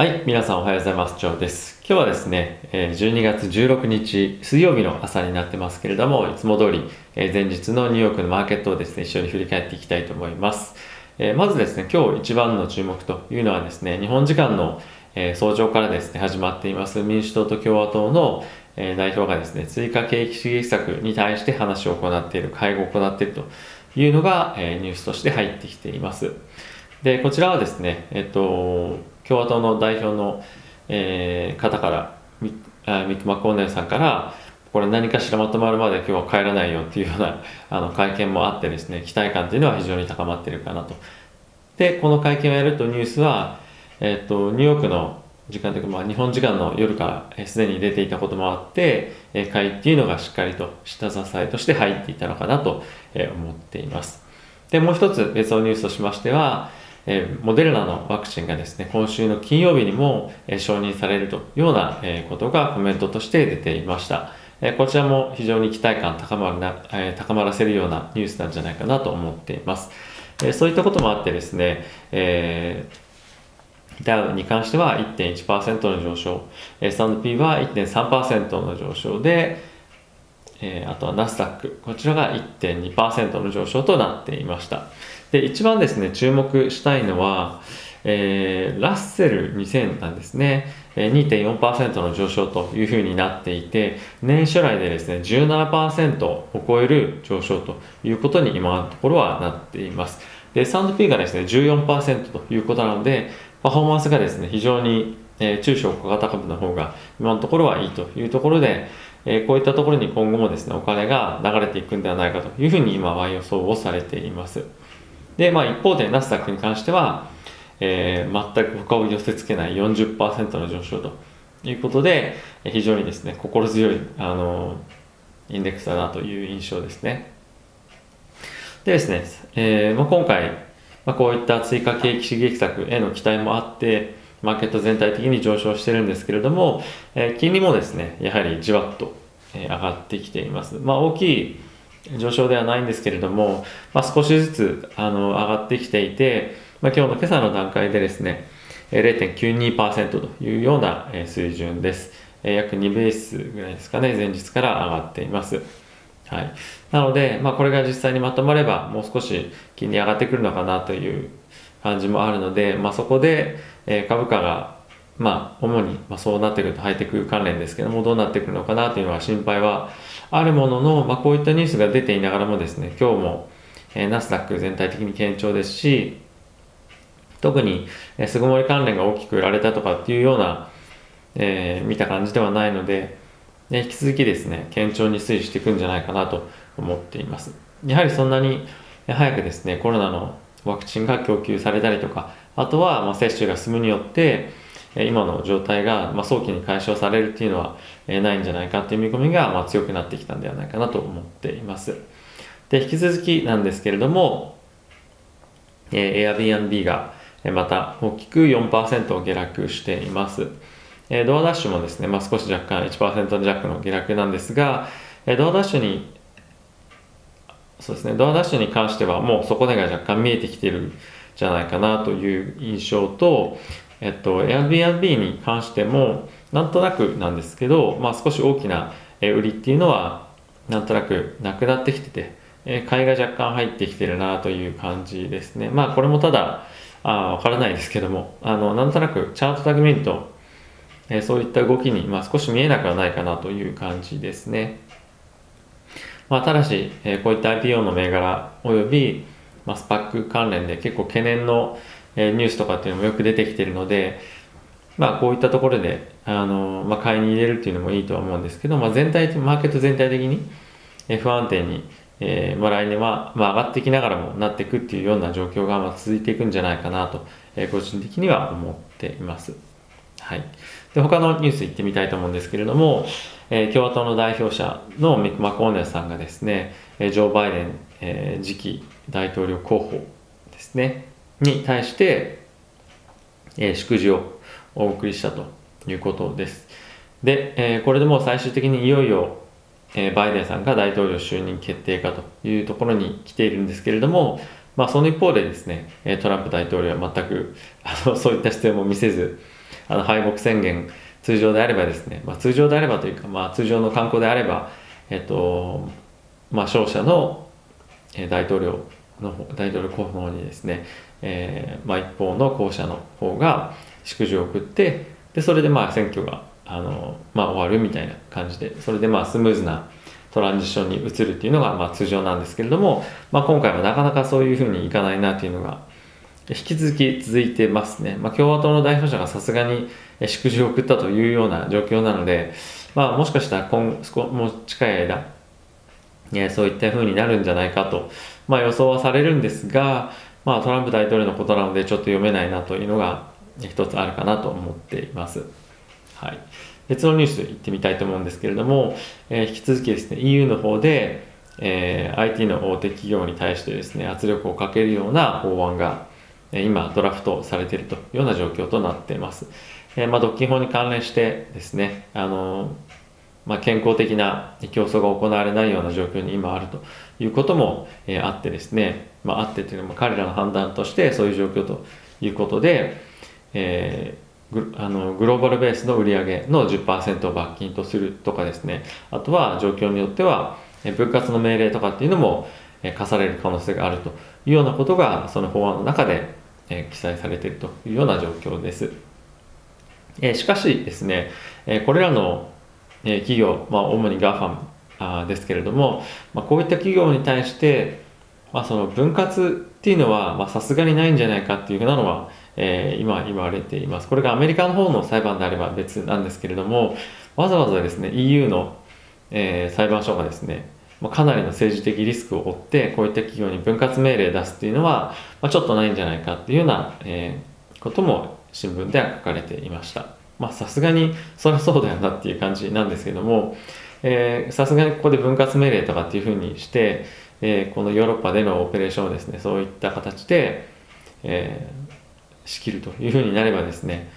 はい、皆さんおはようございます。ジョーです。今日はですね、12月16日水曜日の朝になってますけれども、いつも通り、前日のニューヨークのマーケットをですね、一緒に振り返っていきたいと思います。まずですね、今日一番の注目というのはですね、日本時間の、早朝からですね、始まっています民主党と共和党の、代表がですね、追加景気主義策に対して話を行っている、会合を行っているというのが、ニュースとして入ってきています。で、こちらはですね、えっと、共和党の代表の、えー方から、ミあミック・マコーネルさんから、これ何かしらまとまるまで今日は帰らないよっていうような あの会見もあってですね、期待感というのは非常に高まっているかなと。で、この会見をやるとニュースは、えっと、ニューヨークの時間というか、まあ、日本時間の夜からえーすでに出ていたこともあって、えー買いっていうのがしっかりと下支えとして入っていたのかなとえー思っています。で、もう一つ別のニュースとしましては、えーモデルナのワクチンがですね、今週の金曜日にも、えー承認されるというような、えーことがコメントとして出ていました。えーこちらも非常に期待感高まるな、えー高まらせるようなニュースなんじゃないかなと思っています。えーそういったこともあってですね、えーダウに関しては1.1%の上昇、S&P は1.3%の上昇で、えーあとはナスダック、こちらが1.2%の上昇となっていました。で、一番ですね、注目したいのは、えーラッセル2000なんですね、2.4%の上昇というふうになっていて、年初来でですね、17%を超える上昇ということに今のところはなっています。で、S&P がですね、14%ということなので、パフォーマンスがですね、非常に、えー中小小型株の方が今のところはいいというところで、えーこういったところに今後もですね、お金が流れていくんではないかというふうに今は予想をされています。で、まあ一方でナスダックに関しては、えー全く他を寄せ付けない40%の上昇ということで、非常にですね、心強い、あのインデックスだなという印象ですね。でですね、えーまあ、今回、まあ、こういった追加景気刺激策への期待もあって、マーケット全体的に上昇してるんですけれども、えー金利もですね、やはりじわっと、え上がってきています。まあ、大きい上昇ではないんですけれども、まあ、少しずつあの上がってきていて、まあ、今日の今朝の段階でですね、え0.92%というようなえ水準です。え約2ベースぐらいですかね、前日から上がっています。はい。なので、まあ、これが実際にまとまれば、もう少し金利上がってくるのかなという感じもあるので、まあ、そこで、え株価が、まあ、主に、ま、そうなってくるとハイテク関連ですけども、どうなってくるのかなというのは心配はあるものの、まあ、こういったニュースが出ていながらもですね、今日も、えーナスダック全体的に堅調ですし、特に、えー巣ごもり関連が大きく売られたとかっていうような、えー見た感じではないので、ね、引き続きですね、堅調に推移していくんじゃないかなと思っています。やはりそんなに早くですね、コロナのワクチンが供給されたりとか、あとはまあ接種が進むによって、今の状態がまあ早期に解消されるっていうのはえないんじゃないかっていう見込みがまあ強くなってきたんではないかなと思っています。で、引き続きなんですけれども、え Airbnb がまた大きく4%下落しています。えドアダッシュもですね、まあ、少し若干1%弱の下落なんですが、えドアダッシュに、そうですね、ドアダッシュに関してはもう底値が若干見えてきてるじゃないかなという印象と、えっと、Airbnb に関しても、なんとなくなんですけど、まあ、少し大きな売りっていうのは、なんとなくなくなってきてて、え買いが若干入ってきてるなという感じですね。まあ、これもただ、あわからないですけども、あの、なんとなくチャートだけ見ると、えそういった動きに、まあ、少し見えなくはないかなという感じですね。まあ、ただし、えこういった IPO の銘柄および、まあ、スパック関連で結構懸念の、えニュースとかっていうのもよく出てきてるので、まあ、こういったところで、あのまあ、買いに入れるっていうのもいいとは思うんですけど、まあ、全体マーケット全体的に不安定に、えーまあ、来年は、まあ、上がってきながらもなっていくっていうような状況がまあ続いていくんじゃないかなと、えー個人的には思っています。はい。で、他のニュース行ってみたいと思うんですけれども、えー共和党の代表者のミク・マコーネルさんがですね、えジョー・バイデン、え次期大統領候補ですね、に対して、えー祝辞をお送りしたということです。で、えーこれでもう最終的にいよいよ、えーバイデンさんが大統領就任決定かというところに来ているんですけれども、まあ、その一方でですね、トランプ大統領は全く あのそういった姿勢も見せず、あの敗北宣言通常であればですね、まあ、通常であればというか、まあ、通常の観光であれば、えっとまあ、勝者の大統領の大統領候補の方にですね、えーまあ、一方の候補者の方が祝辞を送ってでそれでまあ選挙があの、まあ、終わるみたいな感じでそれでまあスムーズなトランジションに移るっていうのがまあ通常なんですけれども、まあ、今回はなかなかそういうふうにいかないなっていうのが引き続き続いてますね、まあ、共和党の代表者がさすがに祝辞を送ったというような状況なので、まあ、もしかしたら今もう近い間、ね、そういったふうになるんじゃないかと、まあ、予想はされるんですが、まあ、トランプ大統領のことなのでちょっと読めないなというのが一つあるかなと思っています。はい、別のニュースいってみたいと思うんですけれども、えー、引き続きですね EU の方で、えー、IT の大手企業に対してですね圧力をかけるような法案が今ドラフトされているというような状況となっています。えー、まあ、独禁法に関連してですね、あのまあ、健康的な競争が行われないような状況に今あるということも、えー、あってですね、まあ、あってというのも彼らの判断としてそういう状況ということで、えー、グあのグローバルベースの売り上げの10%を罰金とするとかですねあとは状況によっては分割の命令とかっていうのも課される可能性があるというようなことがその法案の中で記載されているというような状況です。しかしですね、これらの、え企業、まあ、主に GAFAM ですけれども、まあ、こういった企業に対して、まあ、その分割っていうのはさすがにないんじゃないかっていうふうなのは、えー、今言われています。これがアメリカの方の裁判であれば別なんですけれども、わざわざですね、EU の、えー、裁判所がですね、かなりの政治的リスクを負ってこういった企業に分割命令出すっていうのは、まあ、ちょっとないんじゃないかっていうような、えー、ことも新聞では書かれていましたまあさすがにそりゃそうだよなっていう感じなんですけどもさすがにここで分割命令とかっていうふうにして、えー、このヨーロッパでのオペレーションをですねそういった形で、えー、仕切るというふうになればですね、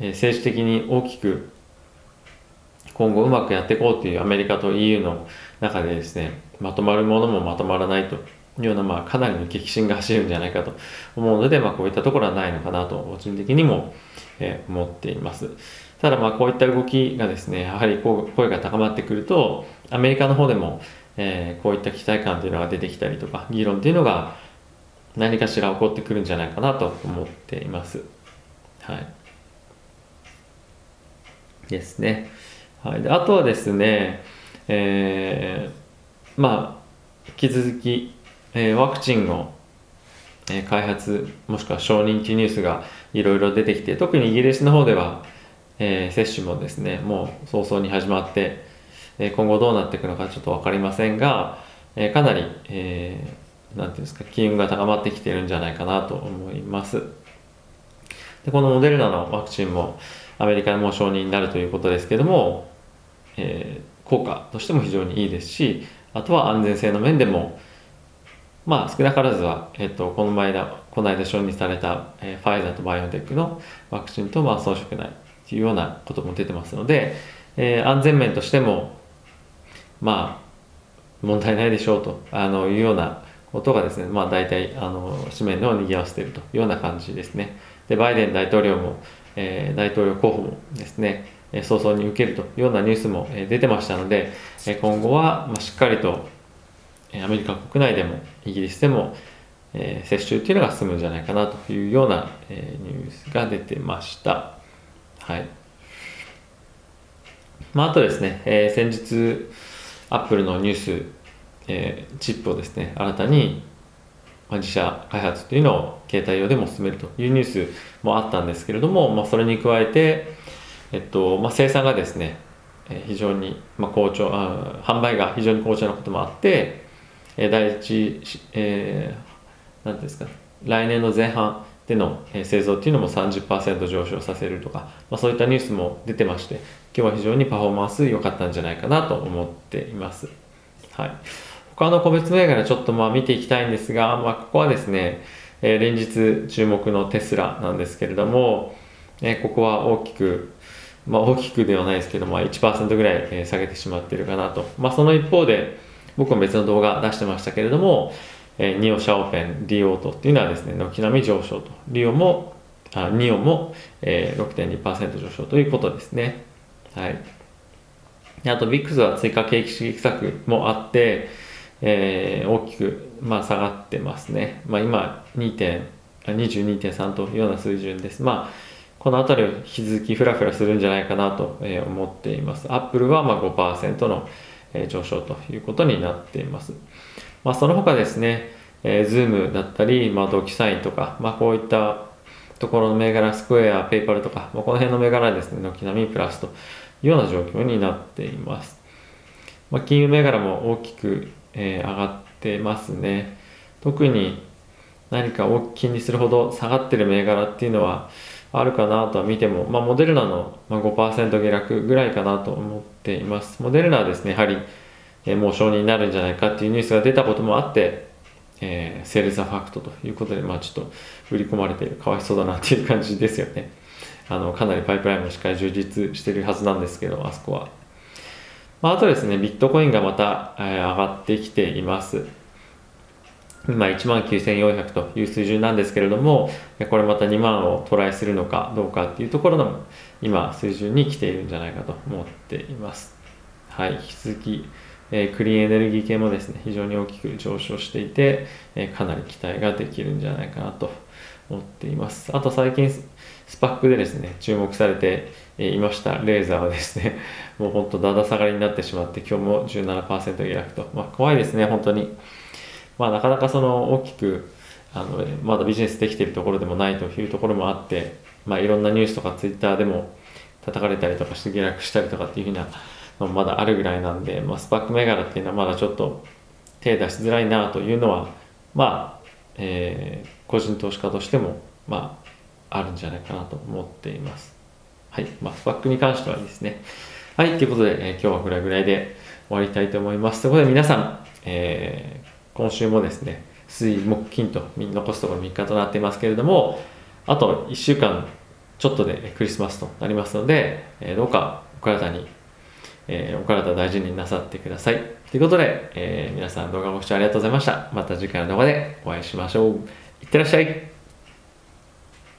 えー、政治的に大きく今後うまくやっていこうというアメリカと EU の中でですねまとまるものもまとまらないとような、まあ、かなりの激震が走るんじゃないかと思うので、まあ、こういったところはないのかなと個人的にも、えー、思っています。ただまあこういった動きがですねやはりこう声が高まってくるとアメリカの方でも、えー、こういった期待感というのが出てきたりとか議論というのが何かしら起こってくるんじゃないかなと思っています。はい。ですね。はい、であとはですね、えー、まあ引き続き、えー、ワクチンの、えー、開発もしくは承認っていうニュースがいろいろ出てきて特にイギリスの方では、えー、接種もですねもう早々に始まって、え、今後どうなっていくのかちょっと分かりませんが、え、かなり、えー、なんていうんですか機運が高まってきてるんじゃないかなと思います。でこのモデルナのワクチンもアメリカでも承認になるということですけどもえ、効果としても非常にいいですしあとは安全性の面でもまあ少なからずは、えーと、この間この間承認された、えー、ファイザーとバイオテックのワクチンとまあ遜色ないというようなことも出てますので、えー、安全面としてもまあ問題ないでしょうとあのいうようなことがですね、まあ、大体あの紙面でも賑わせているというような感じですね。でバイデン大統領も、えー、大統領候補もですね早々に受けるというようなニュースも出てましたので今後はしっかりとアメリカ国内でもイギリスでも接種というのが進むんじゃないかなというようなニュースが出てました。はい。まあ、あとですね、えー、先日、アップルのニュース、えー、チップをですね、新たに、まあ、自社開発というのを携帯用でも進めるというニュースもあったんですけれども、まあ、それに加えて、えっとまあ、生産がですね、え非常に、まあ、好調あ販売が非常に好調なこともあって、え第一、えー、なんですか来年の前半での製造っていうのも30%上昇させるとか、まあ、そういったニュースも出てまして今日は非常にパフォーマンス良かったんじゃないかなと思っています。はい、他の個別銘柄ちょっとまあ見ていきたいんですが、まあ、ここはですね、えー、連日注目のテスラなんですけれども、えー、ここは大きくまあ、大きくではないですけど、まあ、1%ぐらい下げてしまっているかなと、まあ、その一方で僕も別の動画出してましたけれども、えー、ニオシャオペン、リオートっていうのはですね、軒並み上昇と。リオも、あニオも、えー、6.2%上昇ということですね。はい。あと、ビックスは追加景気刺激策もあって、えー、大きく、まあ、下がってますね。まあ、今22.3というような水準です。まあ、この辺りを引き続きフラフラするんじゃないかなと思っています。アップルはまあ5%の上昇ということになっています。まあ、その他ですね、えー、Zoom だったり、まあ、ドキサインとか、まあ、こういったところの銘柄、スクエア、ペイパルとか、まあ、この辺の銘柄ですね、軒並みプラスというような状況になっています。まあ、金融銘柄も大きく、えー、上がってますね。特に何か大きにするほど下がってる銘柄っていうのはあるかなとは見ても、まあ、モデルナの5%下落ぐらいかなと思っています。モデルナはですね、やはり、えー、もう承認になるんじゃないかっていうニュースが出たこともあって、えー、セールザファクトということで、まあ、ちょっと売り込まれている、かわいそうだなっていう感じですよね。あの、かなりパイプラインもしっかり充実してるはずなんですけど、あそこは。まあ、あとですね、ビットコインがまた、えー、上がってきています。今1万9400という水準なんですけれども、これまた2万をトライするのかどうかっていうところの今水準に来ているんじゃないかと思っています。はい、引き続き、えー、クリーンエネルギー系もですね、非常に大きく上昇していて、えー、かなり期待ができるんじゃないかなと思っています。あと最近スパックでですね、注目されていましたレーザーはですね、もう本当だだ下がりになってしまって、今日も17%下落と、まあ、怖いですね、本当に。まあ、なかなかその大きくあのまだビジネスできているところでもないというところもあって、まあ、いろんなニュースとかツイッターでも叩かれたりとかして下落したりとかっていうふうなのもまだあるぐらいなんで、まあ、スパック銘柄っていうのはまだちょっと手出しづらいなというのはまあ、えー、個人投資家としてもまああるんじゃないかなと思っています。はい。まあ、スパックに関してはいいですね。はい。ということで、えー、今日はこれぐらいで終わりたいと思います。ということで皆さん、えー今週もですね、水、木、金と残すところ3日となっていますけれども、あと1週間ちょっとでクリスマスとなりますので、え、どうかお体に、え、お体大事になさってください。ということで、え、皆さん動画ご視聴ありがとうございました。また次回の動画でお会いしましょう。いってらっしゃい。